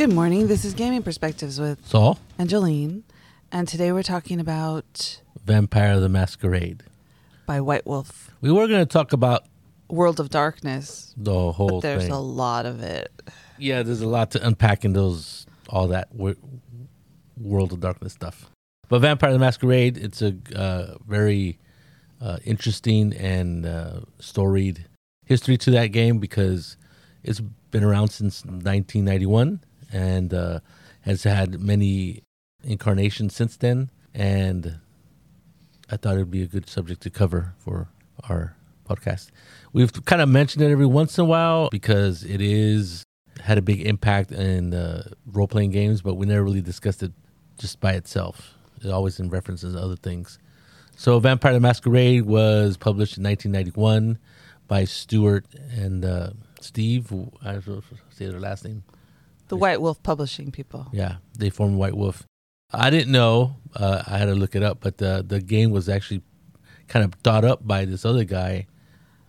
Good morning. This is Gaming Perspectives with Saul, Angeline. And today we're talking about Vampire the Masquerade. by White Wolf We were going to talk about World of Darkness. the whole But there's thing. a lot of it. yeah, there's a lot to unpack in those, all that World of Darkness stuff. But Vampire the Masquerade, it's a uh, very uh, interesting and uh, storied history to that game because it's been around since 1991 and uh, has had many incarnations since then. And I thought it would be a good subject to cover for our podcast. We've kind of mentioned it every once in a while because it is had a big impact in uh, role playing games, but we never really discussed it just by itself. It always in references to other things. So, Vampire the Masquerade was published in 1991 by Stuart and uh, Steve. I say their last name. The White Wolf Publishing people. Yeah, they formed White Wolf. I didn't know. Uh, I had to look it up, but the the game was actually kind of thought up by this other guy.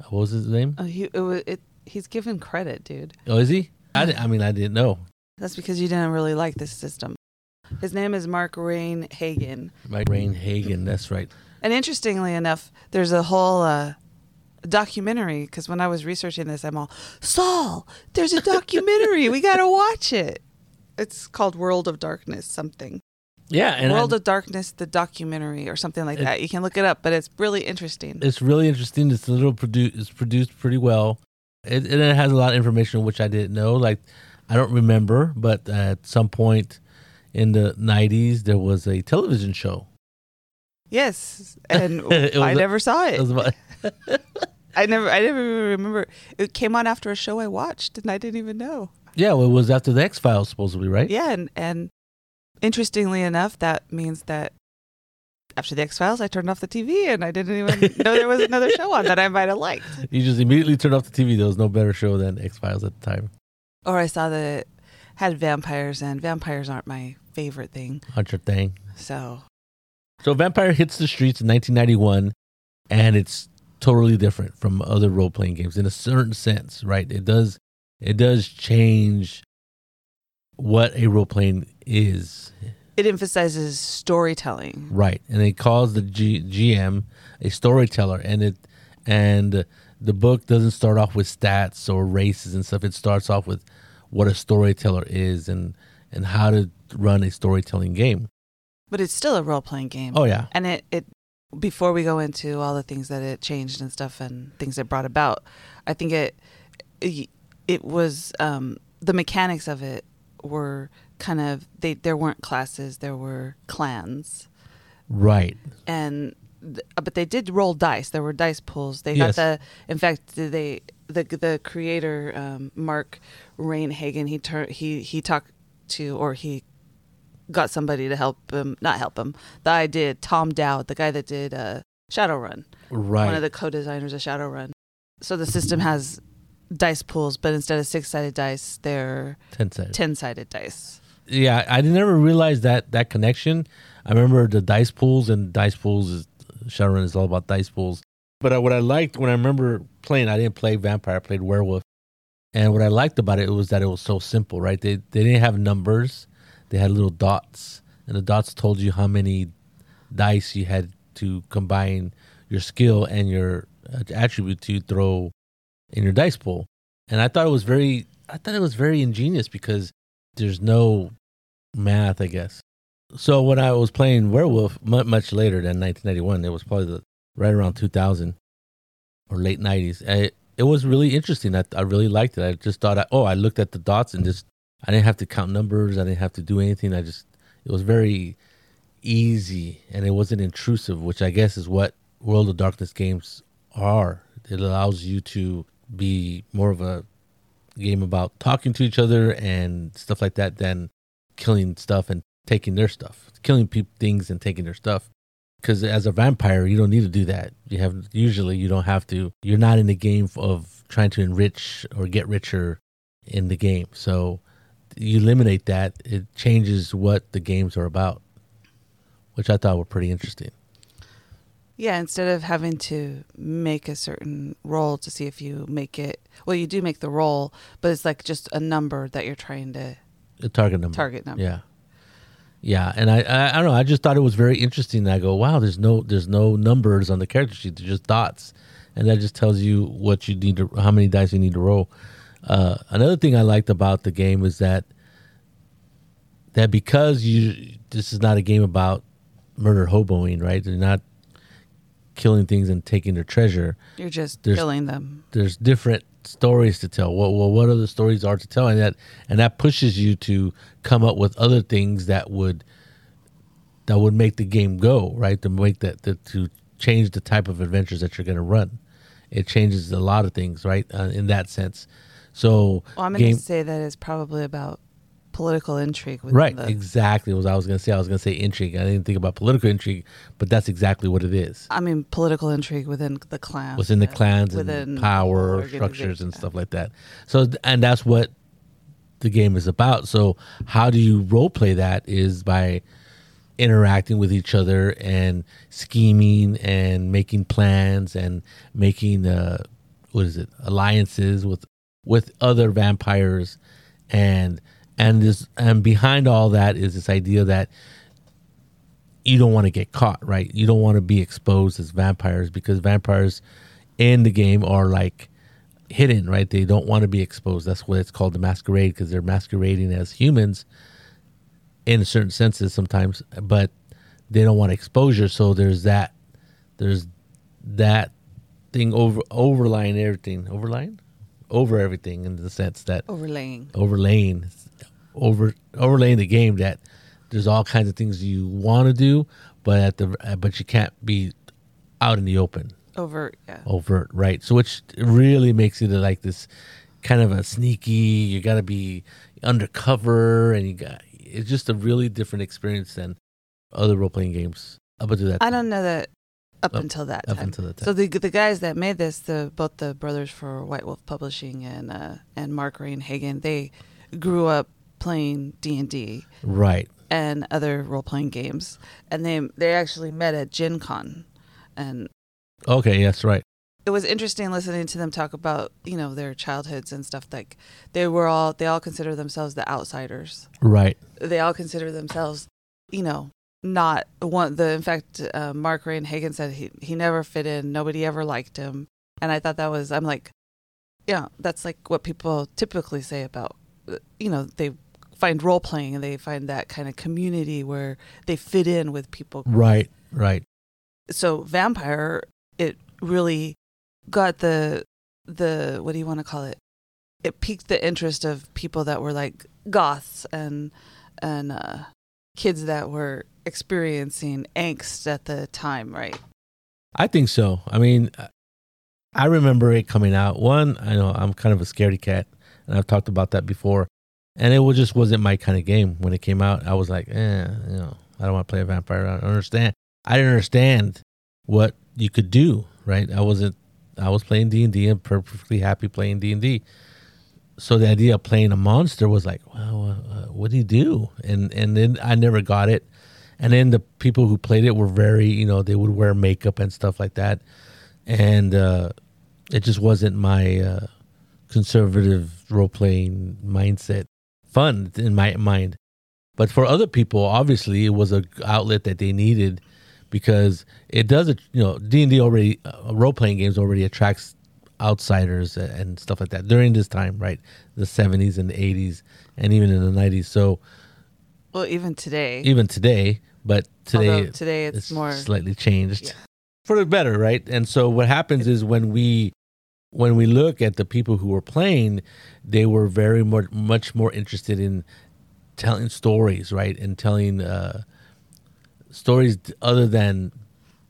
What was his name? Oh, he, it, wa- it, he's given credit, dude. Oh, is he? I, I mean, I didn't know. That's because you didn't really like this system. His name is Mark Rein-Hagen. Mark Rain Hagen. That's right. And interestingly enough, there's a whole uh, documentary because when I was researching this, I'm all, Saul, there's a documentary. we got to watch it. It's called World of Darkness, something. Yeah, and World I- of Darkness, the documentary, or something like It- that. You can look it up, but it's really interesting. it's really interesting. It's a little produced. It's produced pretty well. It, and it has a lot of information which I didn't know. Like I don't remember, but at some point in the '90s, there was a television show. yes, and I a- never saw It it. I never, I never even remember. It came on after a show I watched, and I didn't even know. yeah, well, it was after the X Files, supposedly, right? Yeah, and and interestingly enough, that means that after the X Files, I turned off the TV, and I didn't even know there was another show on that I might have liked. You just immediately turned off the TV. There was no better show than X Files at the time. Or I saw that it had vampires, and vampires aren't my favorite thing. Hunter thing. So So Vampire hits the streets in 1991, and it's totally different from other role playing games in a certain sense, right? It does it does change what a role playing is, it emphasizes storytelling. right? And it calls the G- GM a storyteller, and it and the book doesn't start off with stats or races and stuff. It starts off with what a storyteller is and and how to run a storytelling game. But it's still a role playing game. Oh yeah, And it, it before we go into all the things that it changed and stuff and things it brought about, I think it it, it was um, the mechanics of it were kind of they there weren't classes, there were clans. right. And th- but they did roll dice. There were dice pools. They Yes. got the in fact they the the creator um, Mark Rein-Hagen he tur- he he talked to or he got somebody to help him not help him. The I did Tom Dowd, the guy that did uh, Shadowrun, Right. one of the co-designers of Shadowrun. So the system has dice pools, but instead of six-sided dice, they're Ten sided. ten-sided dice. yeah, I never realized that that connection. I remember the dice pools and dice pools is Shadowrun is all about dice pools. But what I liked when I remember playing, I didn't play vampire, I played werewolf, and what I liked about it was that it was so simple. Right? They they didn't have numbers; they had little dots, and the dots told you how many dice you had to combine your skill and your attribute to throw in your dice pool. And I thought it was very, I thought it was very ingenious because there's no math, I guess. So when I was playing Werewolf mu much later than 1991, it was probably the, right around 2000 or late 90s. I, it was really interesting. I, I really liked it. I just thought, I, oh, I looked at the dots and just, I didn't have to count numbers. I didn't have to do anything. I just, it was very easy and it wasn't intrusive, which I guess is what World of Darkness games are. It allows you to be more of a game about talking to each other and stuff like that than killing stuff and taking their stuff, killing peop things and taking their stuff. Because as a vampire, you don't need to do that. You have usually you don't have to. You're not in the game of trying to enrich or get richer in the game. So you eliminate that. It changes what the games are about, which I thought were pretty interesting. Yeah, instead of having to make a certain roll to see if you make it, well, you do make the roll, but it's like just a number that you're trying to The target number. target number. Yeah. Yeah, and I, I I don't know. I just thought it was very interesting. I go, wow, there's no there's no numbers on the character sheet. They're just dots, and that just tells you what you need to how many dice you need to roll. Uh, another thing I liked about the game is that that because you this is not a game about murder hoboing, right? They're not killing things and taking their treasure You're just There's- killing them. there's different stories to tell. What well, what other stories are to tell, and that and that pushes you to come up with other things that would that would make the game go right to make that to, to change the type of adventures that you're going to run. It changes a lot of things, right? Uh, in that sense. So Well, I'm going to say that it's probably about political intrigue. Right the, exactly was I was going to say. I was going to say intrigue. I didn't think about political intrigue, but that's exactly what it is. I mean, political intrigue within the clan. within the clans within power structures and stuff like that. So, and that's what the game is about. So, how do you role play that? Is by interacting with each other and scheming and making plans and making uh, what is it alliances with with other vampires and and this and behind all that is this idea that you don't want to get caught, right? You don't want to be exposed as vampires because vampires in the game are like hidden, right? They don't want to be exposed. That's what it's called the masquerade because they're masquerading as humans in certain senses sometimes, but they don't want exposure. So there's that, there's that thing over overlying everything, overlying, over everything in the sense that overlaying. overlaying over overlaying the game that there's all kinds of things you want to do but at the but you can't be out in the open Overt, yeah. overt right so which really makes it like this kind of a sneaky you got to be undercover and you got it's just a really different experience than other role-playing games up until that I time. don't know that up, Up- until that up time. until that time So the the guys that made this, the both the brothers for White Wolf Publishing and uh, and Mark Ray and Hagen, they grew up playing D and D right and other role playing games, and they they actually met at Gen Con, and okay yes right it was interesting listening to them talk about you know their childhoods and stuff. Like they were all they all consider themselves the outsiders. right They all consider themselves, you know, not one. The in fact, uh, Mark Rein-Hagen said he he never fit in. Nobody ever liked him, and I thought that was. I'm like, yeah, that's like what people typically say about, uh, you know, they find role playing and they find that kind of community where they fit in with people right right so vampire it really got the the what do you want to call it it piqued the interest of people that were like goths and and uh kids that were experiencing angst at the time right I think so. I mean, I remember it coming out. One, I know I'm kind of a scaredy cat, and I've talked about that before. And it just wasn't my kind of game when it came out. I was like, eh, you know, I don't want to play a vampire. I don't understand. I didn't understand what you could do. Right? I wasn't. I was playing D and D and perfectly happy playing D and D. So the idea of playing a monster was like, what do you do? And and then I never got it. And then the people who played it were very, you know, they would wear makeup and stuff like that, and uh, it just wasn't my uh, conservative role playing mindset fun in my mind. But for other people, obviously, it was a outlet that they needed because it does, you know, D and D already uh, role playing games already attracts outsiders and stuff like that during this time, right? The seventies and the eighties, and even in the nineties. So well even today even today, but today although today it's, more slightly changed Yeah. for the better, right? And so what happens is when we when we look at the people who were playing, they were very more much more interested in telling stories, right, and telling uh, stories other than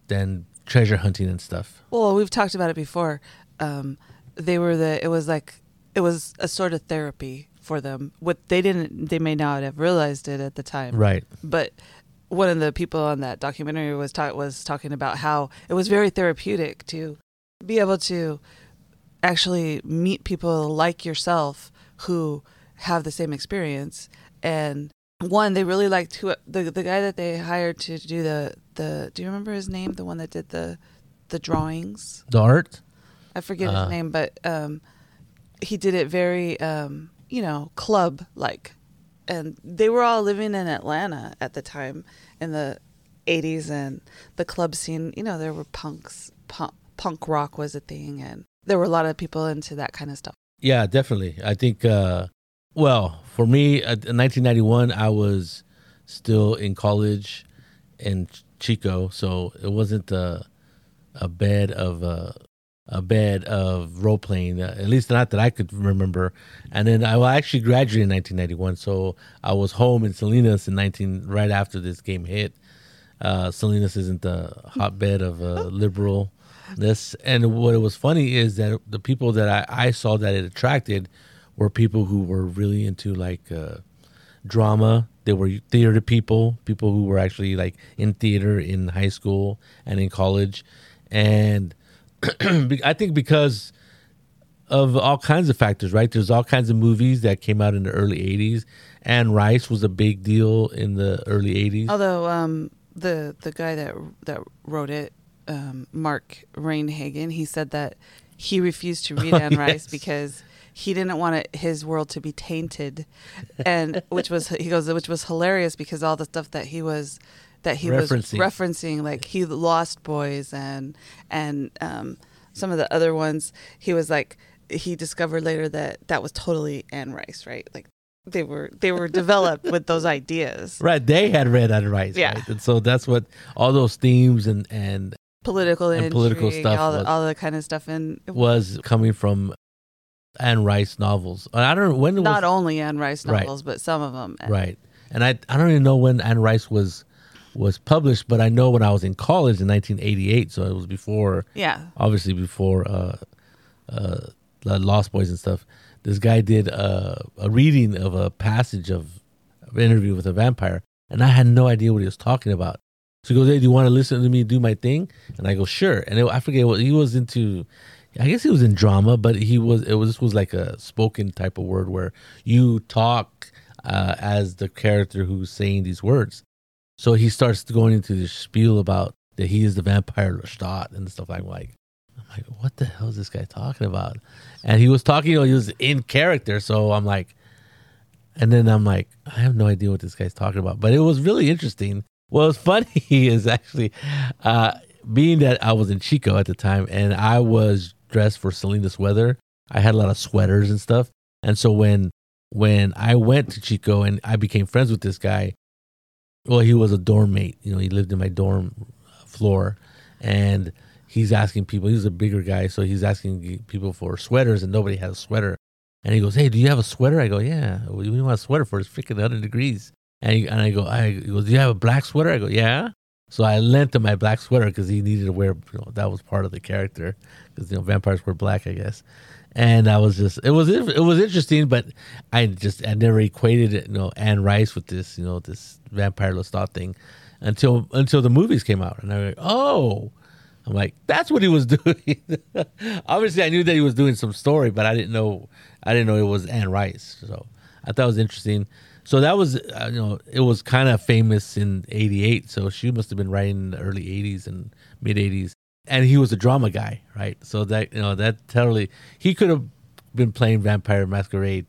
than treasure hunting and stuff. Well, we've talked about it before. Um, they were the. It was like it was a sort of therapy for them. What they didn't, they may not have realized it at the time. Right. But one of the people on that documentary was ta- was talking about how it was very therapeutic to be able to actually meet people like yourself who have the same experience and one they really liked who the the guy that they hired to do the the do you remember his name the one that did the the drawings The art. I forget Uh. his name, but um, he did it very, um, you know, club like, and they were all living in Atlanta at the time in the 80s and the club scene, you know, there were punks, punk, punk rock was a thing and there were a lot of people into that kind of stuff. Yeah, definitely. I think, uh, well, for me, in 1991, I was still in college in Chico, so it wasn't a, a bed of uh, a bed of role playing, uh, at least not that I could remember. And then I actually graduated in 1991, so I was home in Salinas in 19 right after this game hit. Uh, Salinas isn't the hotbed of uh, liberalness, and what was funny is that the people that I, I saw that it attracted were people who were really into like uh, drama. They were theater people, people who were actually like in theater in high school and in college, and I think because of all kinds of factors, right? There's all kinds of movies that came out in the early '80s. Anne Rice was a big deal in the early '80s. Although um, the the guy that that wrote it, um, Mark Rein-Hagen, he said that he refused to read Oh, Anne Rice yes. because he didn't want it, his world to be tainted, and which was he goes which was hilarious because all the stuff that he was that he was Referencing. referencing like he Lost Boys and and um, some of the other ones he was like he discovered later that that was totally Anne Rice right like they were they were developed with those ideas Right, they had read Anne Rice, Yeah. right? And so that's what all those themes and and political And political stuff all was- the, all the kind of stuff, and was coming from Anne Rice novels. I don't know when it not was only Anne Rice Right. novels, but some of them. right. And I I don't even know when Anne Rice was was published, but I know when I was in college in 1988, so it was before Yeah, obviously before uh, uh, the Lost Boys and stuff. This guy did a, a reading of a passage of, of interview with a vampire, and I had no idea what he was talking about. So he goes, "Hey, do you want to listen to me do my thing?" And I go, "Sure." And it, I forget what he was into. I guess he was in drama, but he was. It was this was like a spoken type of word where you talk uh, as the character who's saying these words. So he starts going into this spiel about that he is the vampire Lestat and stuff like like. I'm like, what the hell is this guy talking about? And he was talking, you know, he was in character. So I'm like, and then I'm like, I have no idea what this guy's talking about. But it was really interesting. What was funny is actually, uh, being that I was in Chico at the time and I was dressed for Salinas weather, I had a lot of sweaters and stuff. And so when when I went to Chico and I became friends with this guy, well, he was a dorm mate. You know, he lived in my dorm floor, and he's asking people. He's a bigger guy, so he's asking people for sweaters, and nobody had a sweater. And he goes, "Hey, do you have a sweater?" I go, "Yeah." What do you want a sweater for? It's freaking hundred degrees. And, he, and I go, I goes, "Do you have a black sweater?" I go, "Yeah." So I lent him my black sweater because he needed to wear. You know, that was part of the character because you know vampires wear black, I guess. And I was just, it was, it was interesting, but I just, I never equated it, you know, Anne Rice with this, you know, this vampire Lestat thing until until the movies came out, and I was like, oh, I'm like, that's what he was doing. Obviously, I knew that he was doing some story, but I didn't know, I didn't know it was Anne Rice. So I thought it was interesting. So that was, uh, you know, it was kind of famous in '88. So she must have been writing in the early '80s and mid '80s, and he was a drama guy, right? So that you know, that totally, he could have been playing Vampire Masquerade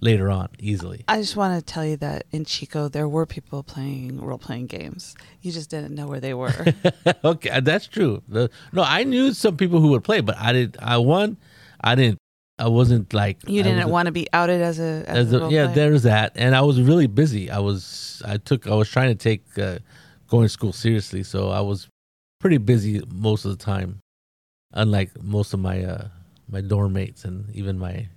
later on easily. I just want to tell you that in Chico there were people playing role playing games. You just didn't know where they were. okay, that's true. No, I knew some people who would play, but I didn't. I won. I didn't. I wasn't like You didn't want to be outed as a as, as a a, yeah. player? There's that, and I was really busy. I was. I took. I was trying to take uh, going to school seriously, so I was pretty busy most of the time. Unlike most of my uh, my dorm mates and even my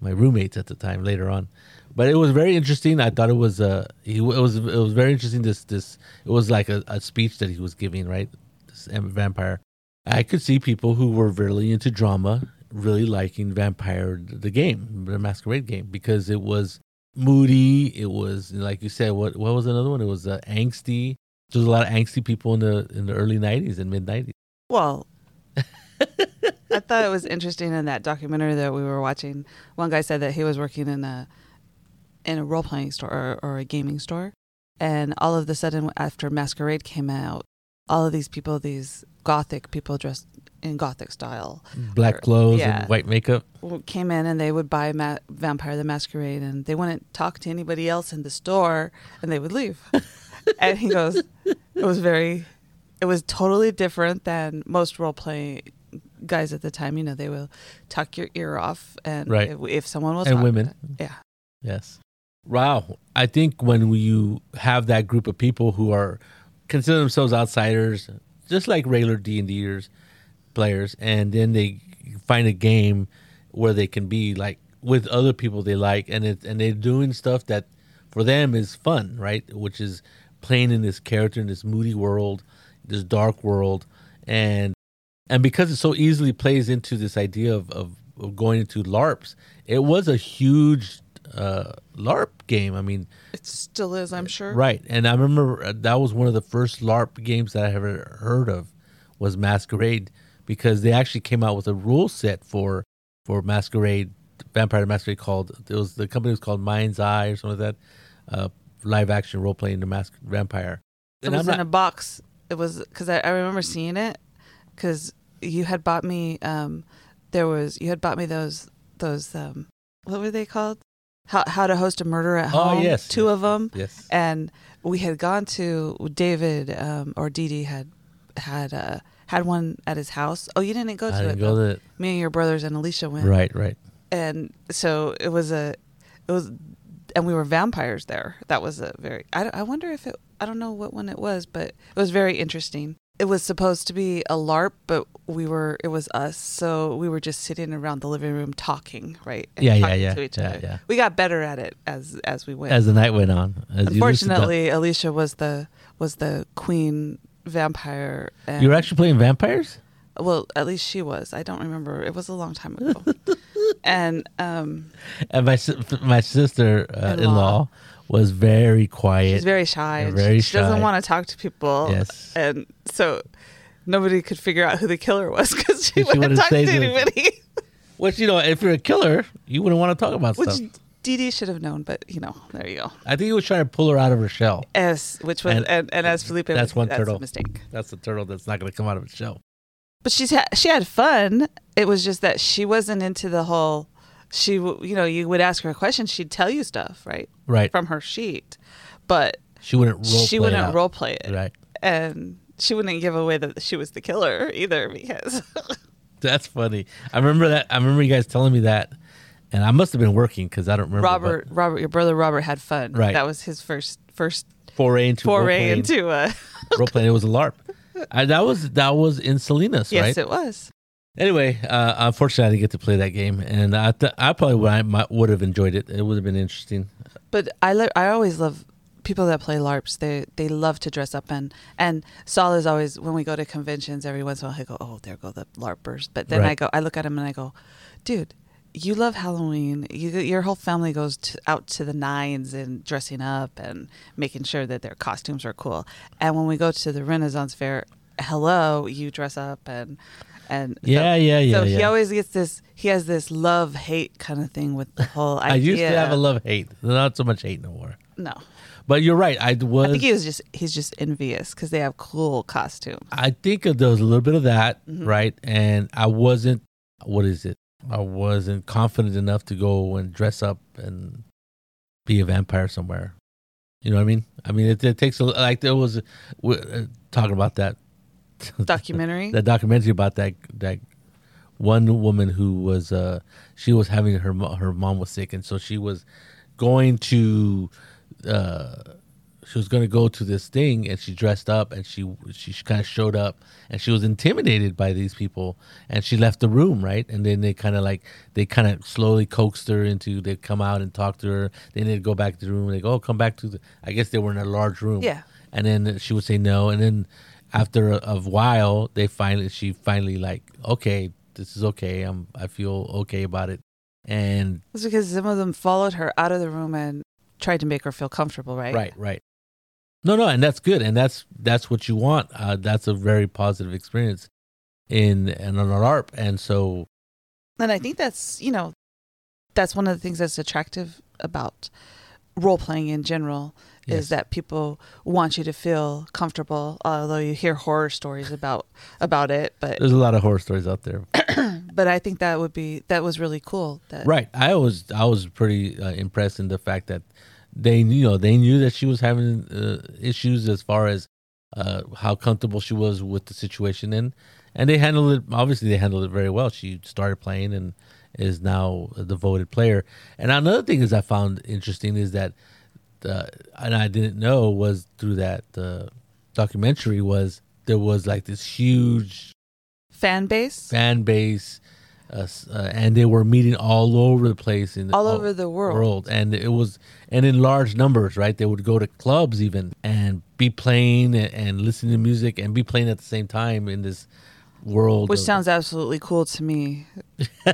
my roommates at the time later on. But it was very interesting. I thought it was uh he, it was it was very interesting. This this it was like a, a speech that he was giving, right? This vampire. I could see people who were really into drama really liking Vampire the game, the Masquerade game, because it was moody. It was like you said. What what was another one? It was uh, angsty. There was a lot of angsty people in the in the early '90s and mid '90s. Well, I thought it was interesting in that documentary that we were watching. One guy said that he was working in a in a role playing store or, or a gaming store, and all of a sudden, after Masquerade came out, all of these people, these gothic people dressed in gothic style Black Or- clothes yeah. and white makeup. came in and they would buy Ma- Vampire the Masquerade and they wouldn't talk to anybody else in the store and they would leave. and he goes, it was very, it was totally different than most role play guys at the time. You know, they will tuck your ear off and Right. if, if someone was And women. yeah, Yes. Wow. I think when you have that group of people who are consider themselves outsiders, just like regular D and Ders players, and then they find a game where they can be like with other people they like, and it and they're doing stuff that for them is fun, right? Which is playing in this character in this moody world, this dark world, and and because it so easily plays into this idea of, of, of going into LARPs, it was a huge uh, LARP game. I mean, it still is, I'm sure. right? And I remember uh, that was one of the first LARP games that I ever heard of was Masquerade because they actually came out with a rule set for for Masquerade, Vampire Masquerade called it was the company was called Mind's Eye or something like that, uh, live action role playing the Mas- Vampire. It And was I'm in a box. It was because I, I remember seeing it because you had bought me. Um, there was you had bought me those those um, what were they called? How how to host a murder at home? Oh, home. yes, two yes, of them. yes, and we had gone to David um, or Dee Dee had had uh, had one at his house. Oh, you didn't go to I didn't go though. to Me and your brothers and Alicia went. right, right. And so it was a, it was, and we were vampires there. That was a very. I, I wonder if it. I don't know what one it was, but it was very interesting. It was supposed to be a LARP, but we were. It was us, so we were just sitting around the living room talking, right? And Yeah, yeah, talking yeah, To each yeah, other. yeah. We got better at it as as we went. As the night went on, as you loosened up. Unfortunately, Alicia was the was the queen vampire. And, you were actually playing vampires. Well, at least she was. I don't remember. It was a long time ago. and um, And my my sister uh, in In-law. was very quiet. she's very shy. Very she, she doesn't want to talk to people. Yes. And so nobody could figure out who the killer was because she, She wouldn't wouldn't talk to anybody. Which you know, if you're a killer, you wouldn't want to talk about Which stuff. Dee Dee should have known, but you know, there you go. I think he was trying to pull her out of her shell. As which was And- and, and, as Felipe, that's one that's turtle. a mistake. That's the turtle that's not going to come out of its shell. But she's ha- she had fun. It was just that she wasn't into the whole. She, w- you know, you would ask her a question, she'd tell you stuff, right, Right. from her sheet, but She wouldn't role she play wouldn't out. role play it, Right. and she wouldn't give away that she was the killer either because That's funny. I remember that. I remember you guys telling me that, and I must have been working because I don't remember. Robert, Robert, your brother Robert had fun. Right. that was his first first foray into foray into. Uh, role playing. It was a LARP. I, that was that was in Salinas, yes, right? Yes, it was. Anyway, uh, unfortunately, I didn't get to play that game, and I th- I probably would, I might, would have enjoyed it. It would have been interesting. But I lo- I always love people that play LARPs. They they love to dress up and and Saul is always when we go to conventions every once in a while he go oh there go the LARPers. But then I go I look at him and I go, dude. You love Halloween. You, your whole family goes to, out to the nines and dressing up and making sure that their costumes are cool. And when we go to the Renaissance Fair, hello, you dress up and and so- Yeah, yeah, yeah, So he always gets this. He has this love hate kind of thing with the whole idea. I used to have a love hate, not so much hate no more. No, But you're right. I was. I think he was just he's just envious because they have cool costumes. I think there was a little bit of that, Mhm. right? And I wasn't. What is it? I wasn't confident enough to go and dress up and be a vampire somewhere. You know what I mean? I mean, it, it takes a like there was uh, talking about that Documentary. that documentary about that that one woman who was uh she was having her her mom was sick and so she was going to uh she was going to go to this thing and she dressed up and she she kind of showed up and she was intimidated by these people and she left the room right and then they kind of like they kind of slowly coaxed her into they'd come out and talk to her then they'd go back to the room and they go oh come back to the i guess they were in a large room Yeah. and then she would say no and then after a, a while they finally she finally like okay this is okay i'm i feel okay about it and It's because some of them followed her out of the room and tried to make her feel comfortable, right? right right no no and that's good and that's that's what you want uh, that's a very positive experience in in an arp and so And I think that's you know, that's one of the things that's attractive about role playing in general Yes. is that people want you to feel comfortable, although you hear horror stories about about it. But There's a lot of horror stories out there. but I think that would be that was really cool. That Right. I was I was pretty uh, impressed in the fact that they you know they knew that she was having uh, issues as far as uh, how comfortable she was with the situation and and they handled it obviously they handled it very well. She started playing and is now a devoted player. And another thing is I found interesting is that uh, and I didn't know was through that uh, documentary was there was like this huge fan base fan base, uh, uh, and they were meeting all over the place in all over the world. and it was and in large numbers, right? They would go to clubs even and be playing and, and listening to music and be playing at the same time in this world. Which of- sounds absolutely cool to me.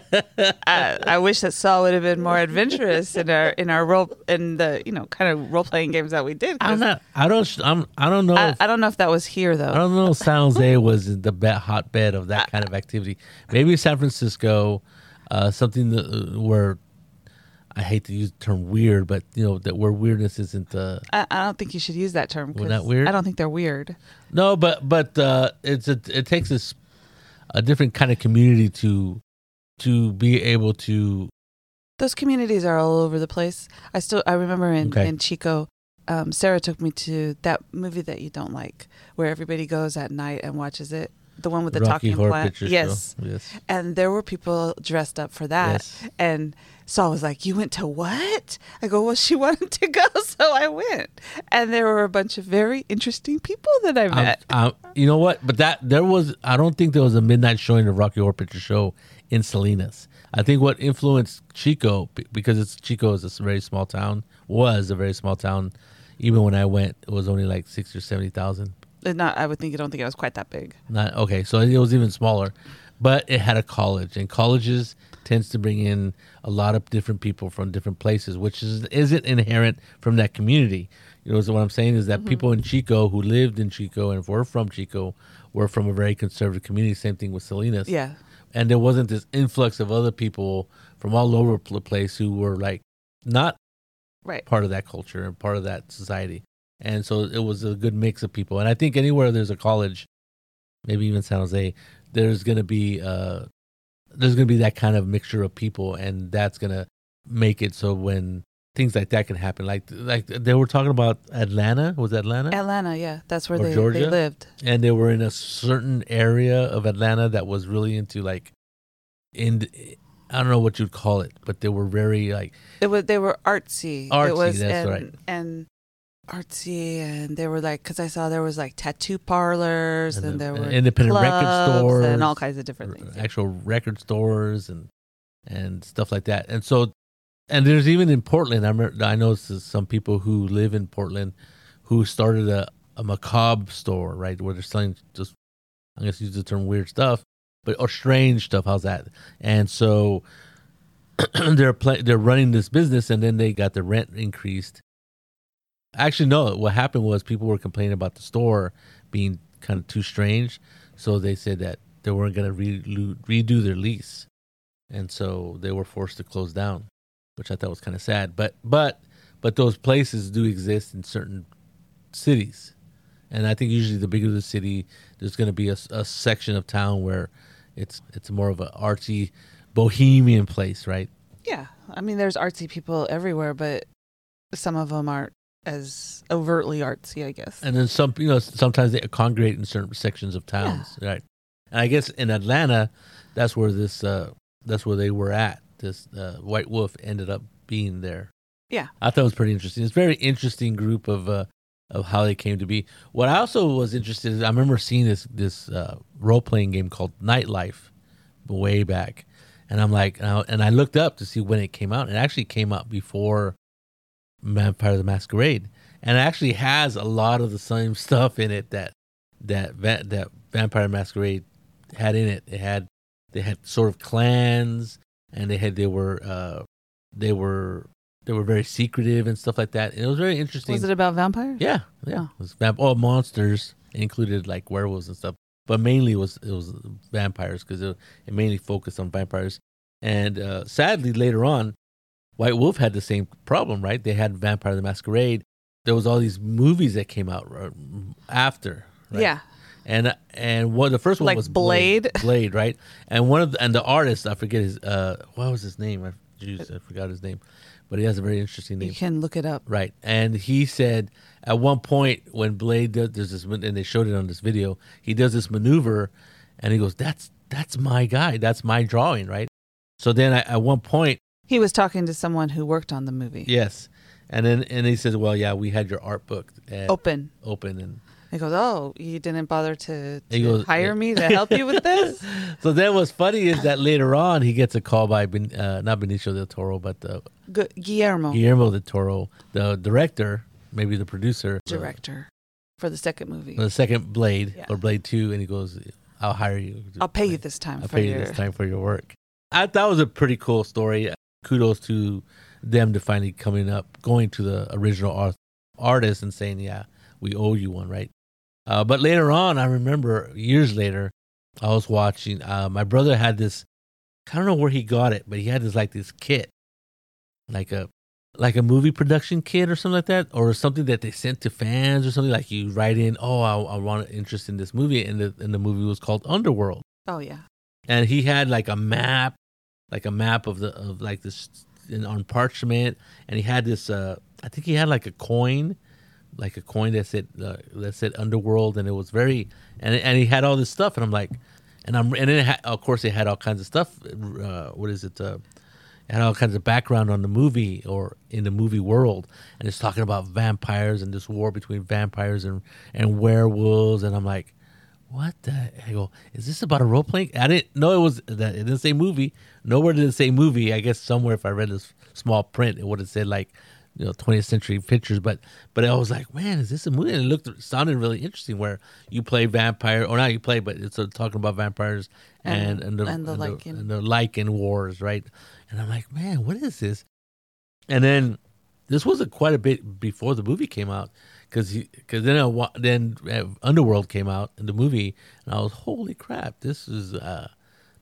I, I wish that Saul would have been more adventurous in our in our role in the you know kind of role playing games that we did. I'm not. I don't. I'm. I don't know. I, if, I don't know if that was here though. I don't know. if San Jose was the be- hotbed of that kind of activity. Maybe San Francisco, uh, something that, uh, where I hate to use the term weird, but you know that where weirdness isn't. Uh, I, I don't think you should use that term. Not weird? I don't think they're weird. No, but but uh, it's a it takes this a different kind of community to to be able to Those communities are all over the place. I still I remember in Okay. in Chico, um, Sarah took me to that movie that you don't like, where everybody goes at night and watches it. The one with the Rocky talking plant. Yes, Show. Yes. and there were people dressed up for that. Yes. And Saul was like, "You went to what?" I go, "Well, she wanted to go, so I went." And there were a bunch of very interesting people that I um, met. I'm- you know what? But that there was I don't think there was a midnight showing of Rocky Horror Picture Show in Salinas. I think what influenced Chico because it's Chico is a very small town was a very small town. Even when I went, it was only like sixty or seventy thousand. And not, I would think. I don't think it was quite that big. Not okay, so it was even smaller, but it had a college, and colleges tends to bring in a lot of different people from different places, which is isn't inherent from that community. You know, so what I'm saying is that mm-hmm. people in Chico who lived in Chico and were from Chico were from a very conservative community. Same thing with Salinas. Yeah. and there wasn't this influx of other people from all over the place who were like not Right. part of that culture and part of that society. And so it was a good mix of people. And I think anywhere there's a college, maybe even San Jose, there's going to be uh there's going to be that kind of mixture of people and that's going to make it so when things like that can happen like like they were talking about Atlanta, was Atlanta? Atlanta, yeah, that's where they, Georgia? they lived. and they were in a certain area of Atlanta that was really into like in I don't know what you'd call it, but they were very like It was they were artsy. Artsy, it was, that's and, right. And artsy, and they were like, because I saw there was like tattoo parlors, and, And the- there were independent record stores, and all kinds of different things. yeah. actual record stores and and stuff like that. And so, and there's even in Portland. I remember, I know some people who live in Portland who started a, a macabre store, right, where they're selling just I guess use the term weird stuff, but or strange stuff. How's that? And so they're play, they're running this business, and then they got the rent increased. Actually, no. What happened was people were complaining about the store being kind of too strange, so they said that they weren't going to re- redo their lease, and so they were forced to close down, which I thought was kind of sad. But but but those places do exist in certain cities, and I think usually the bigger the city, there's going to be a, a section of town where it's it's more of an artsy, bohemian place, right? Yeah, I mean, there's artsy people everywhere, but some of them aren't as overtly artsy, I guess. And then some, you know, sometimes they congregate in certain sections of towns, right? And I guess in Atlanta, that's where this, uh, that's where they were at. This uh, White Wolf ended up being there. Yeah. I thought it was pretty interesting. It's a very interesting group of uh, of how they came to be. What I also was interested in, I remember seeing this this uh, role playing game called Nightlife way back, and I'm like, and I, and I looked up to see when it came out. It actually came out before Vampire the Masquerade, and it actually has a lot of the same stuff in it that that va- that Vampire Masquerade had in it. It had they had sort of clans, and they had they were uh, they were they were very secretive and stuff like that. And it was very interesting. Was it about vampires? Yeah, yeah. Oh. It was vamp- oh, monsters included like werewolves and stuff, but mainly it was it was vampires because it, it mainly focused on vampires. And uh, sadly, later on, White Wolf had the same problem. Right? They had Vampire the Masquerade, there was all these movies that came out right, after. Right? Yeah. and and one the first one Like was Blade. Blade, right? And one of the, and the artist I forget his uh what was his name? I, geez, I forgot his name, but he has a very interesting name. You can look it up. Right. And he said at one point when Blade does there's this and they showed it on this video, he does this maneuver and he goes, That's that's my guy. That's my drawing, right? So then I, at one point, He was talking to someone who worked on the movie. yes. And then and he says, Well, yeah, we had your art book at Open. open and He goes, "Oh, you didn't bother to, to goes- hire me to help you with this?" so then what's funny is that later on he gets a call by Ben, uh, not Benicio del Toro, but Gu- Guillermo, Guillermo del Toro, the director, maybe the producer, director, for the second movie. the second Blade Yeah. or Blade Two, and he goes, "I'll hire you. I'll pay you this time I'll for pay you your. this time for your work." I thought it was a pretty cool story. Kudos to them to finally coming up, going to the original art, artist and saying, "Yeah, we owe you one," right? Uh, but later on, I remember years later, I was watching. Uh, my brother had this. I don't know where he got it, but he had this like this kit, like a like a movie production kit or something like that, or something that they sent to fans or something. Like you write in, "Oh, I, I want interest in this movie," and the and the movie was called Underworld Oh yeah, and he had like a map, like a map of the of like this in, on parchment, and he had this. uh I think he had like a coin, like a coin that said uh, that said Underworld, and it was very and and he had all this stuff, and I'm like, and I'm and then of course it had all kinds of stuff. Uh, what is it? Uh, it had all kinds of background on the movie or in the movie world, and it's talking about vampires and this war between vampires and and werewolves, and I'm like, what the? I go, is this about a role playing? I didn't know it was that. It didn't say movie. Nowhere did it say movie. I guess somewhere if I read this small print, it would have said like, you know, 20th century pictures. But but I was like, man, is this a movie? And it looked it sounded really interesting. Where you play vampire, or not you play, but it's uh, talking about vampires and and, And- the and the and Lycan. and the Lycan wars, right? And I'm like, man, what is this? And then this was a quite a bit before the movie came out because because then I, then uh, Underworld came out in the movie and I was holy crap this is uh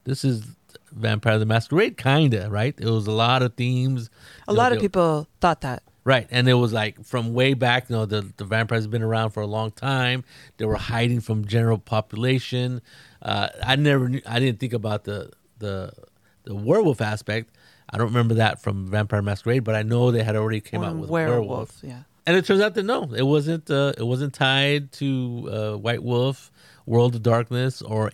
this is Vampire the Masquerade kinda right? It was a lot of themes. A You know, lot of people thought that. right and it was like from way back you know the the vampires have been around for a long time. They were hiding from general population. Uh I never knew I didn't think about the the the werewolf aspect. I don't remember that from Vampire Masquerade, but I know they had already came out with werewolf, werewolf. yeah. And it turns out that no, it wasn't. Uh, it wasn't tied to uh, White Wolf, World of Darkness, or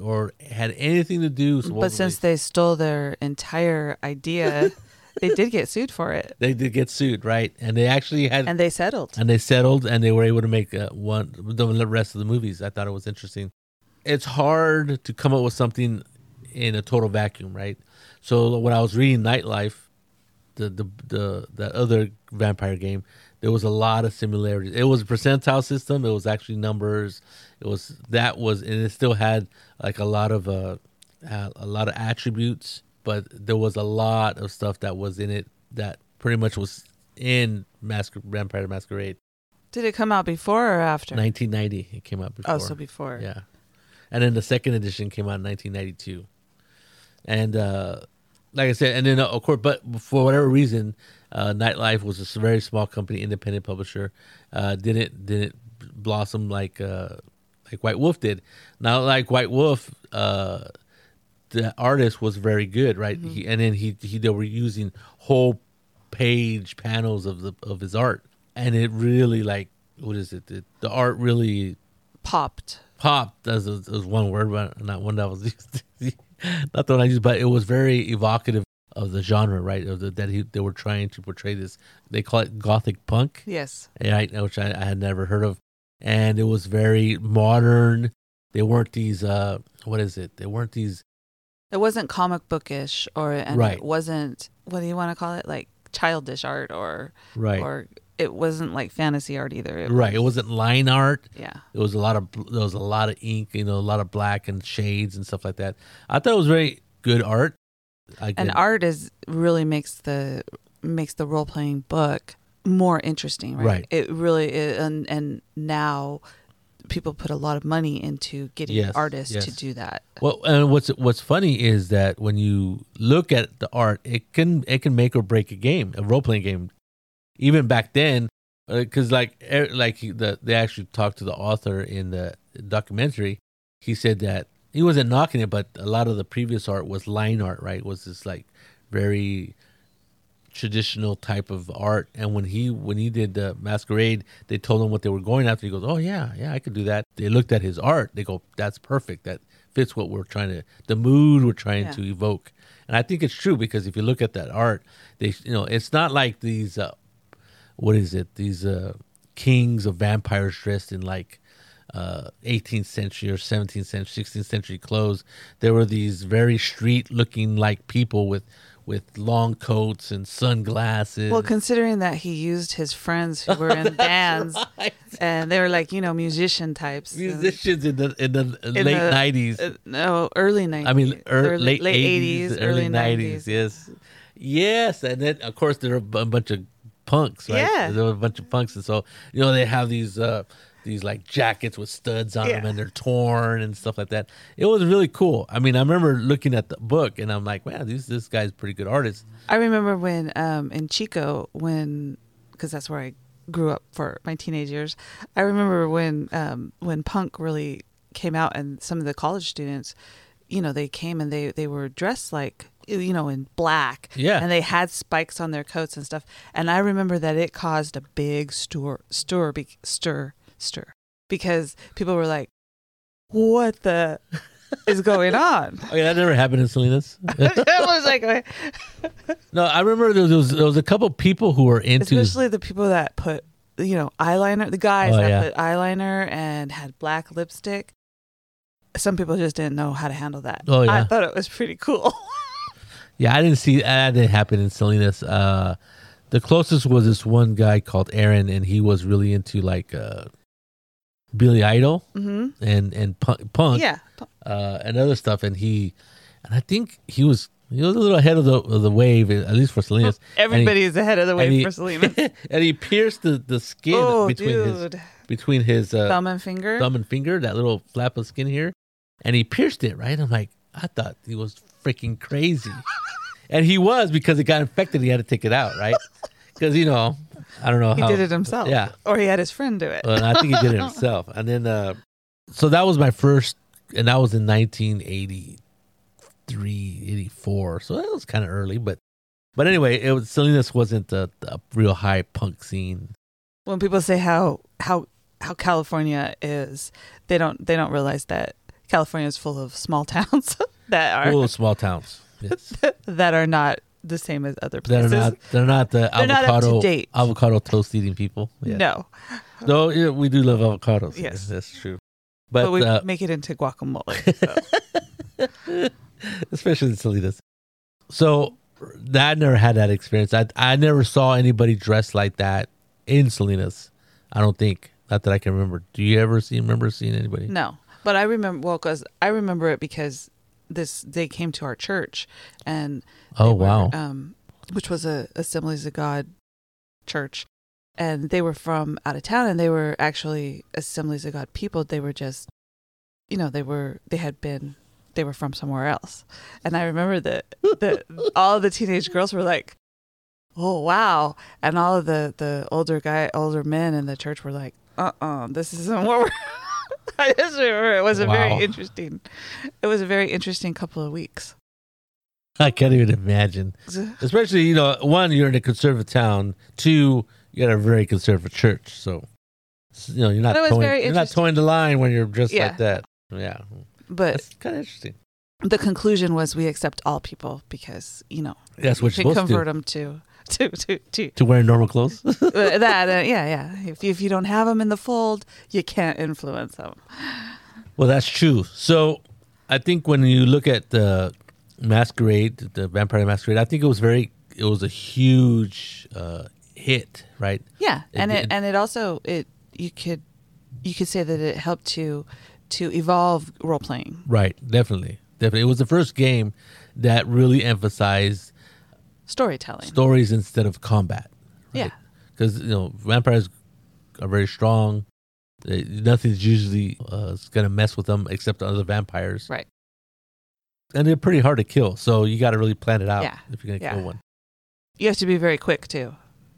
or had anything to do. So But since they stole their entire idea, they did get sued for it, they did get sued, right? And they actually had, and and, they settled. And they settled, and they were able to make uh, one the rest of the movies. I thought it was interesting. It's hard to come up with something in a total vacuum, right? So when I was reading Nightlife, the the the that other vampire game, there was a lot of similarities. It was a percentile system. It was actually numbers. It was that was and it still had like a lot of uh a lot of attributes, but there was a lot of stuff that was in it that pretty much was in Masquer- Vampire Masquerade. Did it come out before or after? 1990 it came out before. oh, so before. Yeah. And then the second edition came out in 1992. And uh, like I said, and then uh, of course, but for whatever reason, uh, Nightlife was a very small company, independent publisher. Uh, didn't didn't blossom like uh, like White Wolf did. Now, like White Wolf, uh, the artist was very good, right? He, and then he he they were using whole page panels of the of his art, and it really like what is it? The, the art really Popped. popped as, as, as one word, but not one that was used. not the one I used, but it was very evocative of the genre, right? Of the, that he, they were trying to portray this. They call it gothic punk, Yes. right? Which I, I had never heard of, and it was very modern. They weren't these. uh What is it? They weren't these. It wasn't comic bookish, or and Right. it wasn't. What do you want to call it? Like childish art, or Right, or it wasn't like fantasy art either. It right. It was- wasn't line art. Yeah. It was a lot of there was a lot of ink, you know, a lot of black and shades and stuff like that. I thought it was very good art. And art is really makes the makes the role playing book more interesting, right? Right. It really is, and and now people put a lot of money into getting Yes, artists to do that. Well, and what's what's funny is that when you look at the art, it can it can make or break a game, a role playing game. Even back then, because like er, like the they actually talked to the author in the documentary. He said that he wasn't knocking it, but a lot of the previous art was line art, right? Was this like very traditional type of art. And when he when he did the masquerade, they told him what they were going after. He goes, "Oh yeah, yeah, I could do that." They looked at his art. They go, "That's perfect. That fits what we're trying to the mood we're trying Yeah. to evoke." And I think it's true because if you look at that art, they you know it's not like these uh, what is it? These uh, kings of vampires dressed in like uh, 18th century or 17th century, 16th century clothes. There were these very street looking like people with with long coats and sunglasses. Well, considering that he used his friends who were in bands, Right. and they were like you know musician types, musicians in the in the in late 90s. uh, no, early nineties. I mean, er, late, late 80s, eighties, early 90s. Yes, yes, and then of course there are a bunch of punks, right? Yeah. there were a bunch of punks, and so you know they have these uh these like jackets with studs on them, and they're torn and stuff like that. It was really cool. I mean, I remember looking at the book, and I'm like, wow, this this guy's a pretty good artist. I remember when um, in Chico, when because that's where I grew up for my teenage years. I remember when um, when punk really came out, and some of the college students, you know, they came and they they were dressed like you know in black, Yeah. and they had spikes on their coats and stuff. And I remember that it caused a big stir stir stir stir because people were like, "What the." is going on? Okay, that never happened in Salinas. I was like, no, I remember there was there was a couple people who were into especially the people that put you know eyeliner the guys Oh, that yeah. put eyeliner and had black lipstick some people just didn't know how to handle that Oh, yeah. i thought it was pretty cool Yeah, I didn't see that didn't happen in Salinas. Uh, the closest was this one guy called Aaron, and he was really into like uh, Billy Idol hmm and and punk, punk yeah uh, and other stuff. And he, and I think he was he was a little ahead of the of the wave, at least for Salinas. everybody is ahead of the wave he- for Selena. and he pierced the the skin oh between his between his uh, thumb and finger thumb and finger, that little flap of skin here, and he pierced it. Right, I'm like, I thought he was freaking crazy, and he was because it got infected. He had to take it out, right? Because you know, I don't know how. he how did it himself Yeah, or he had his friend do it and I think he did it himself. And then, uh, so that was my first, and that was in 1983, 84. So that was kind of early, but. But anyway, it was Salinas wasn't a, a real high punk scene. when people say how how how California is, they don't they don't realize that California is full of small towns that are Full of small towns. Yes. that are not the same as other places. They're not. They're not the They're not avocado date. avocado toast eating people. Yeah. No, No, yeah, we do love avocados. Yes. that's true. but, But, we uh, make it into guacamole. so. especially in Salinas. So that I never had that experience. I I never saw anybody dressed like that in Salinas. I don't think. Not that I can remember. Do you ever see remember seeing anybody? No, but I remember well because I remember it because this they came to our church and Oh were, wow. um, which was a Assemblies of God church, and they were from out of town and they were actually Assemblies of God people. They were just, you know, they were they had been they were from somewhere else, and I remember that that all the teenage girls were like. Oh wow! And all of the the older guy, older men in the church were like, "Uh, uh this isn't what we're." I just remember it was a Wow. very interesting. It was a very interesting couple of weeks. I can't even imagine. Especially you know, one you're in a conservative town. Two, you got a very conservative church. So you know you're not toeing, very you're not toeing the line when you're dressed Yeah. like that. Yeah, But that's kind of interesting. the conclusion was we accept all people because you know That's what you can supposed to convert them to to to to To wear normal clothes. uh, that uh, yeah yeah if if you don't have them in the fold you can't influence them Well, that's true. So, I think when you look at the Masquerade, the Vampire Masquerade, I think it was very, it was a huge uh, hit, right? yeah and it, it- and it also it you could you could say that it helped to to evolve role playing Right, definitely, definitely. It was the first game that really emphasized storytelling stories instead of combat. yeah because you know vampires are very strong. They, nothing's usually uh, going to mess with them except other vampires, right and they're pretty hard to kill. So you got to really plan it out Yeah, if you're going to yeah. kill one. you have to be very quick too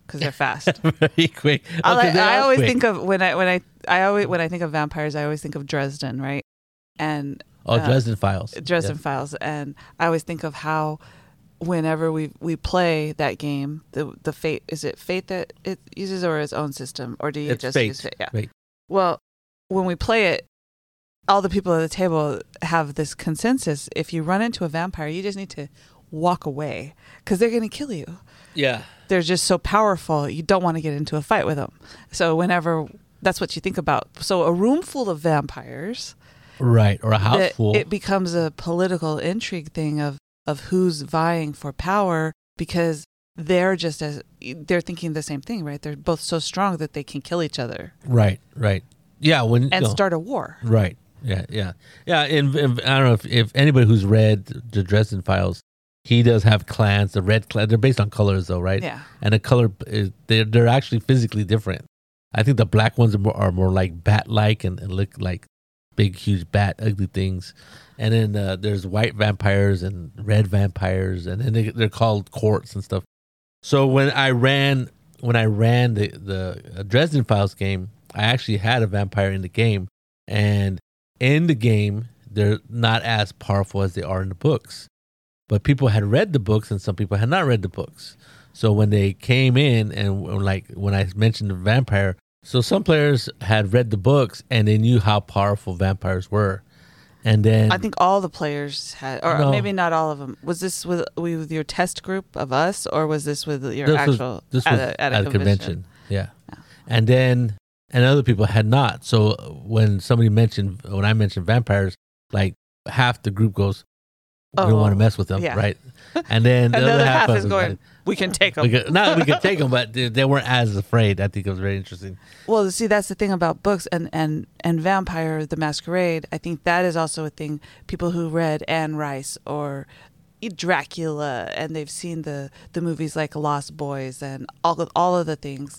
because they're fast. very quick. I, like, they I always quick. think of when I when I I always when I think of vampires, I always think of Dresden, right? And oh uh, Dresden Files. Dresden Files, and I always think of how whenever we we play that game, the the fate is it fate that it uses or its own system, or do you It's just fate. use fate? Yeah. Fate. Well, when we play it, all the people at the table have this consensus: if you run into a vampire, you just need to walk away because they're going to kill you. Yeah. They're just so powerful. You don't want to get into a fight with them. So whenever that's what you think about. So a room full of vampires Right. Or a house full. it becomes a political intrigue thing of of who's vying for power because they're just as they're thinking the same thing, right? They're both so strong that they can kill each other right. Right. Yeah. When and no. start a war. Right. Yeah. Yeah. Yeah. And, and I don't know if, if anybody who's read the Dresden Files, he does have clans. The red clan. They're based on colors, though, right? Yeah. And the color is they're they're actually physically different. I think the black ones are more, are more like bat like and, and look like big, huge bat, ugly things. And then uh, there's white vampires and red vampires, and then they, they're called courts and stuff. So when I ran when I ran the the uh, Dresden Files game, I actually had a vampire in the game, and in the game they're not as powerful as they are in the books. But people had read the books, and some people had not read the books. So when they came in and like when I mentioned the vampire, so some players had read the books and they knew how powerful vampires were, and then I think all the players had, or No. maybe not all of them. Was this with with your test group of us, or was this with your this was, actual this at, was a, at, a, convention. Yeah. Yeah. And then and other people had not. So when somebody mentioned when I mentioned vampires, like half the group goes, "We don't Oh, want to mess with them," yeah. right? And then the other half, half is going, we can take them. could, not we could take them, but they, they weren't as afraid. I think it was very interesting. Well, see, that's the thing about books and and and Vampire the Masquerade. I think that is also a thing. People who read Anne Rice or Dracula and they've seen the the movies like Lost Boys and all of, all of the things.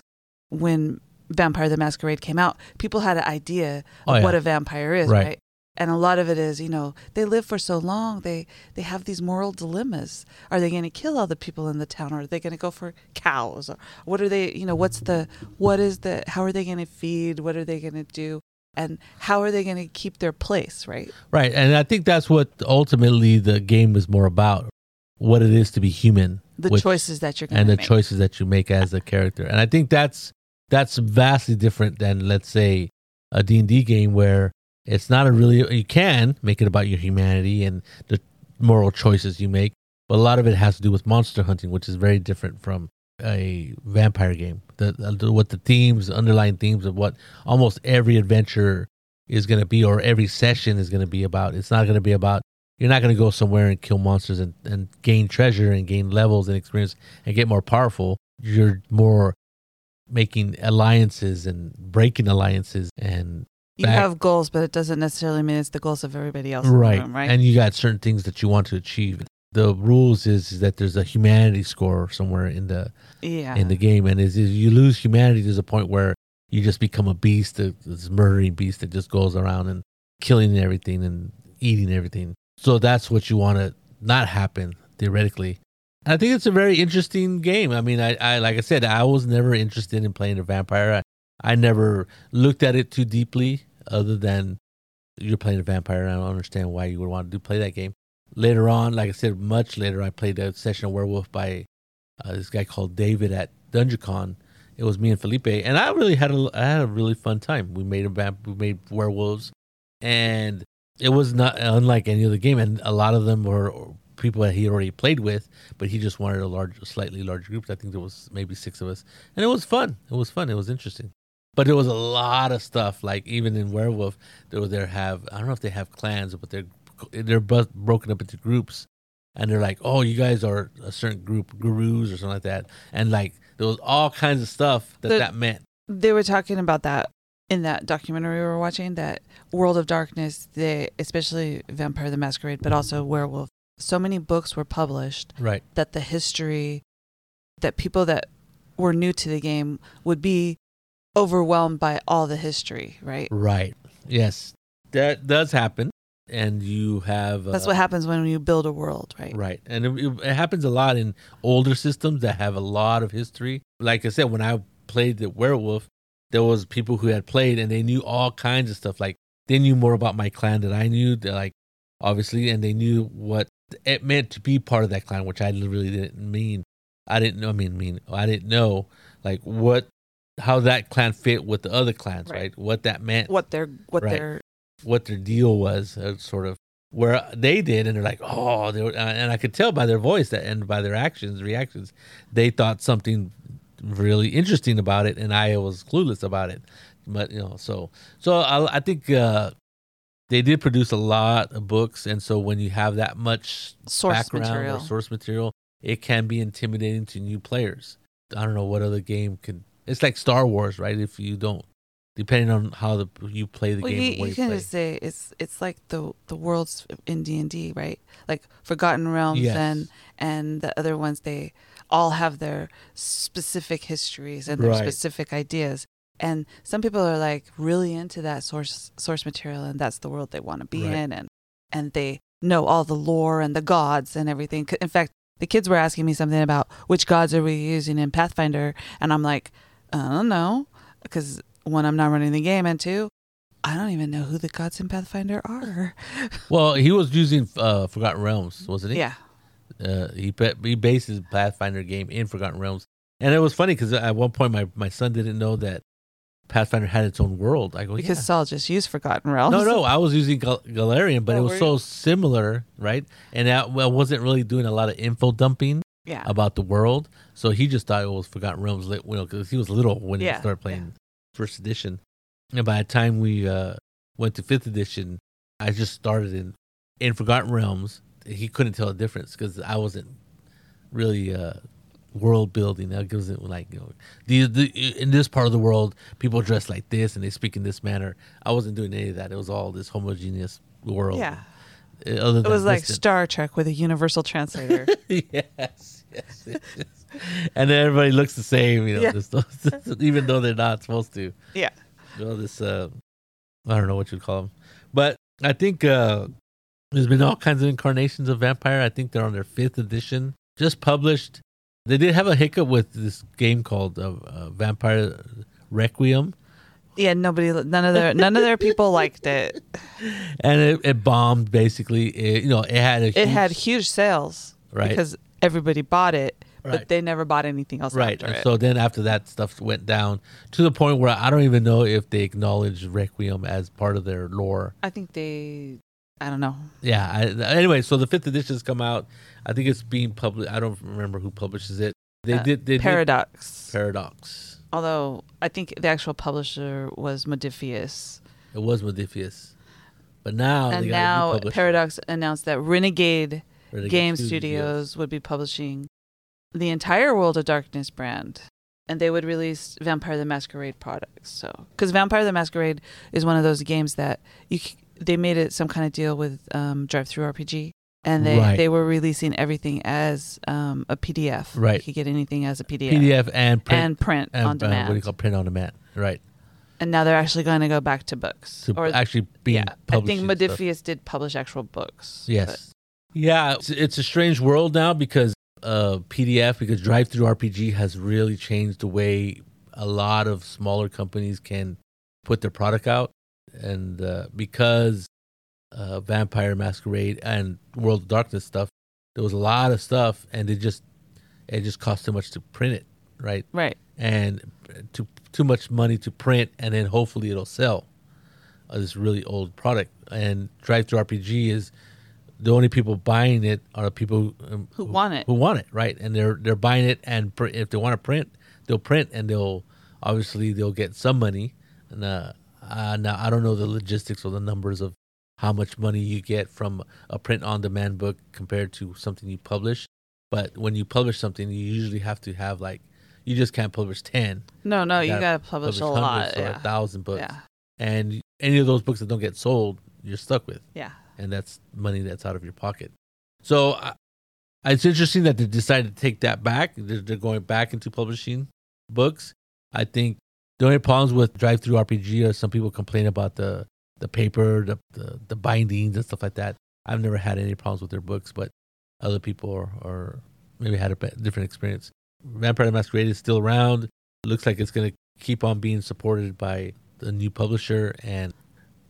When Vampire the Masquerade came out, people had an idea Oh, of yeah. what a vampire is, Right. right? And a lot of it is, you know, they live for so long. They they have these moral dilemmas. Are they going to kill all the people in the town, or are they going to go for cows? Or what are they? You know, what's the what is the? How are they going to feed? What are they going to do? And how are they going to keep their place? Right? Right, and I think that's what ultimately the game is more about: what it is to be human, The which- choices that you're going and the make. choices that you make as a character. And I think that's that's vastly different than let's say a D&D game where it's not a really you can make it about your humanity and the moral choices you make, but a lot of it has to do with monster hunting, which is very different from a vampire game. The, the what the themes, underlying themes of what almost every adventure is going to be or every session is going to be about. It's not going to be about you're not going to go somewhere and kill monsters and, and gain treasure and gain levels and experience and get more powerful. You're more making alliances and breaking alliances and you back- have goals, but it doesn't necessarily mean it's the goals of everybody else. in the right. room, right? And you got certain things that you want to achieve. The rules is, is that there's a humanity score somewhere in the yeah. in the game, and is is you lose humanity, there's a point where you just become a beast, a, this murdering beast that just goes around and killing everything and eating everything. So that's what you want to not happen theoretically. I think it's a very interesting game. I mean, I, I like I said, I was never interested in playing a vampire. I, I never looked at it too deeply, other than you're playing a vampire, and I don't understand why you would want to do play that game. Later on, like I said, much later, I played a session of Werewolf by uh, this guy called David at DungeonCon. It was me and Felipe, and I really had a I had a really fun time. We made a vamp, we made werewolves, and it was not unlike any other game. And a lot of them were people that he already played with, but he just wanted a large, slightly larger group. I think there was maybe six of us, and it was fun. It was fun. It was interesting. But there was a lot of stuff. Like even in Werewolf, there was there have I don't know if they have clans, but they're they're both broken up into groups, and they're like, oh, you guys are a certain group, gurus or something like that, and like there was all kinds of stuff that The- that meant. they were talking about that in that documentary we were watching that world of darkness they especially vampire the masquerade but also werewolf so many books were published Right. that the history that people that were new to the game would be overwhelmed by all the history right Right. Yes, that does happen. and you have That's uh, what happens when you build a world, right? Right. And it, it- it happens a lot in older systems that have a lot of history. Like I said, when I played the werewolf, there was people who had played and they knew all kinds of stuff. Like they knew more about my clan than I knew. They're like obviously, and they knew what it meant to be part of that clan, which I really didn't mean. I didn't know. I mean, mean I didn't know like what how that clan fit with the other clans, Right. right? What that meant What their what Right. their what their deal was, uh, sort of where they did, and they're like, oh, they were, uh, and I could tell by their voice that, and by their actions, reactions, they thought something really interesting about it, and I was clueless about it. But you know, so so I, I think uh, they did produce a lot of books, and so when you have that much source background material. or source material, it can be intimidating to new players. I don't know what other game could. It's like Star Wars, right? If you don't, depending on how the you play the well, game, you, you you can just say it's it's like the the worlds in D and D, right? Like Forgotten Realms Yes. and and the other ones, they all have their specific histories and their Right. specific ideas. And some people are like really into that source source material, and that's the world they want to be Right. in, and and they know all the lore and the gods and everything. In fact, the kids were asking me something about which gods are we using in Pathfinder, and I'm like, I don't know, because one, I'm not running the game, and two, I don't even know who the gods in Pathfinder are. Well, he was using uh, Forgotten Realms, wasn't he? yeah, Uh, he he based his Pathfinder game in Forgotten Realms, and it was funny because at one point my, my son didn't know that Pathfinder had its own world. I go because yeah. Saul just used Forgotten Realms. No, no, I was using Gal- Golarion, but Oh, it was so you? similar, right? And I, well, I wasn't really doing a lot of info dumping yeah, about the world, so he just thought it was Forgotten Realms, you know, because he was little when Yeah, he started playing first edition. And by the time we uh, went to fifth edition, I just started in in Forgotten Realms. He couldn't tell the difference because I wasn't really uh, world building. That gives it like you know, the, the in this part of the world, people dress like this and they speak in this manner. I wasn't doing any of that. It was all this homogeneous world. yeah. Other It was like. Star Trek with a universal translator. yes, yes, and then everybody looks the same, you know, Yeah. this- even though they're not supposed to. yeah, You know, this, uh, I don't know what you'd call them. But I think uh, there's been all kinds of incarnations of Vampire. I think they're on their fifth edition, just published. They did have a hiccup with this game called uh, uh, Vampire Requiem, yeah. Nobody, none of their, none of their people liked it. and it, it bombed. Basically, it, you know, it had a It huge- had huge sales Right. because everybody bought it, Right. but they never bought anything else right and it. so then after that stuff went down to the point where i don't even know if they acknowledged requiem as part of their lore I think they, I don't know. yeah I, anyway so the fifth edition's come out i think it's being published i don't remember who publishes it they Uh, did they did Paradox. paradox Although I think the actual publisher was Modiphius. it was modiphius but now and they got a new now Paradox announced that Renegade Game Studios would be publishing the entire World of Darkness brand. And they would release Vampire the Masquerade products. So, because Vampire the Masquerade is one of those games that you they made it some kind of deal with um, DriveThruRPG, and they Right. they were releasing everything as um, a PDF. Right. you could get anything as a PDF, pdf and print and print and, on uh, demand. what do you call print on demand right and now they're actually going to go back to books. to or actually being yeah, I think publishing stuff. Modiphius did publish actual books. Yes. Yeah, it's, it's a strange world now because uh, PDF, because DriveThruRPG has really changed the way a lot of smaller companies can put their product out, and uh, because uh, Vampire Masquerade and World of Darkness stuff, there was a lot of stuff, and it just it just cost too much to print it, right? right. and too too much money to print, and then hopefully it'll sell uh, this really old product. And DriveThruRPG is the only people buying it are the people um, Who want it. who want it, right? And they're they're buying it, and pr- if they want to print, they'll print, and they'll obviously they'll get some money. And uh, uh, now I don't know the logistics or the numbers of how much money you get from a print on demand book compared to something you publish. But when you publish something, you usually have to have like you just can't publish ten. No, no, you gotta got to publish, a lot. or Yeah. a thousand books, yeah. and any of those books that don't get sold, you're stuck with Yeah. And that's money that's out of your pocket. So I it's interesting that they decided to take that back. They're, they're going back into publishing books. I think the only problems with DriveThruRPG are some people complain about the the paper, the, the the bindings and stuff like that. I've never had any problems with their books, but other people are, are maybe had a different experience. Vampire the Masquerade is still around. Looks like it's going to keep on being supported by the new publisher. And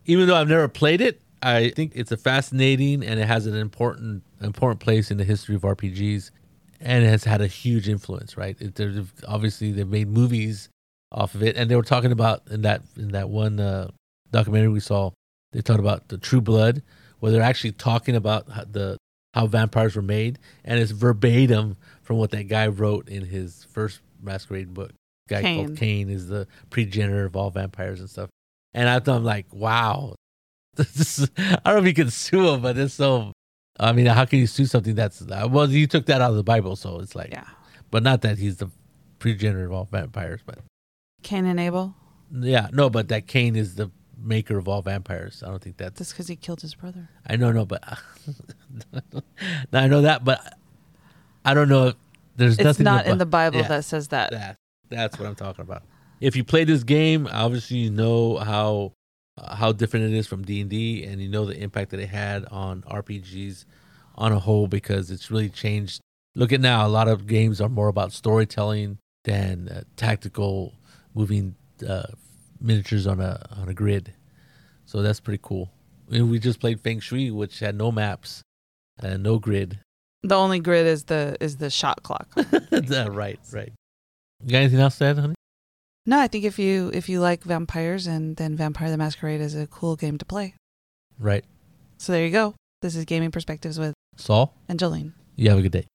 even though I've never played it, I think it's a fascinating and it has an important important place in the history of RPGs, and it has had a huge influence. Right? It, there's obviously they've made movies off of it, and they were talking about in that in that one uh, documentary we saw. They talked about the True Blood, where they're actually talking about how the how vampires were made, and it's verbatim from what that guy wrote in his first Masquerade book. Guy Cain. called Cain is the progenitor of all vampires and stuff. And I thought, I'm like, wow, this is, I don't know if you can sue him, but it's so. I mean, how can you sue something that's well? You took that out of the Bible, so it's like, Yeah. but not that he's the progenitor of all vampires, but Cain and Abel. yeah, no, but that Cain is the maker of all vampires. I don't think that's. That's because he killed his brother. I know, no, but now I know that, but I don't know. If there's It's nothing not in the Bible Yeah. that says that. that. That's what I'm talking about. If you play this game, obviously you know how uh, how different it is from D and D, and you know the impact that it had on RPGs on a whole because it's really changed. Look at now, a lot of games are more about storytelling than uh, tactical moving uh, miniatures on a on a grid. So that's pretty cool. And we just played Feng Shui, which had no maps and no grid. The only grid is the is the shot clock. Yeah, right, right. You got anything else to add, honey? No, I think if you if you like vampires and then Vampire the Masquerade is a cool game to play. Right. So there you go. This is gaming perspectives with Saul, and Jolene. you have a good day.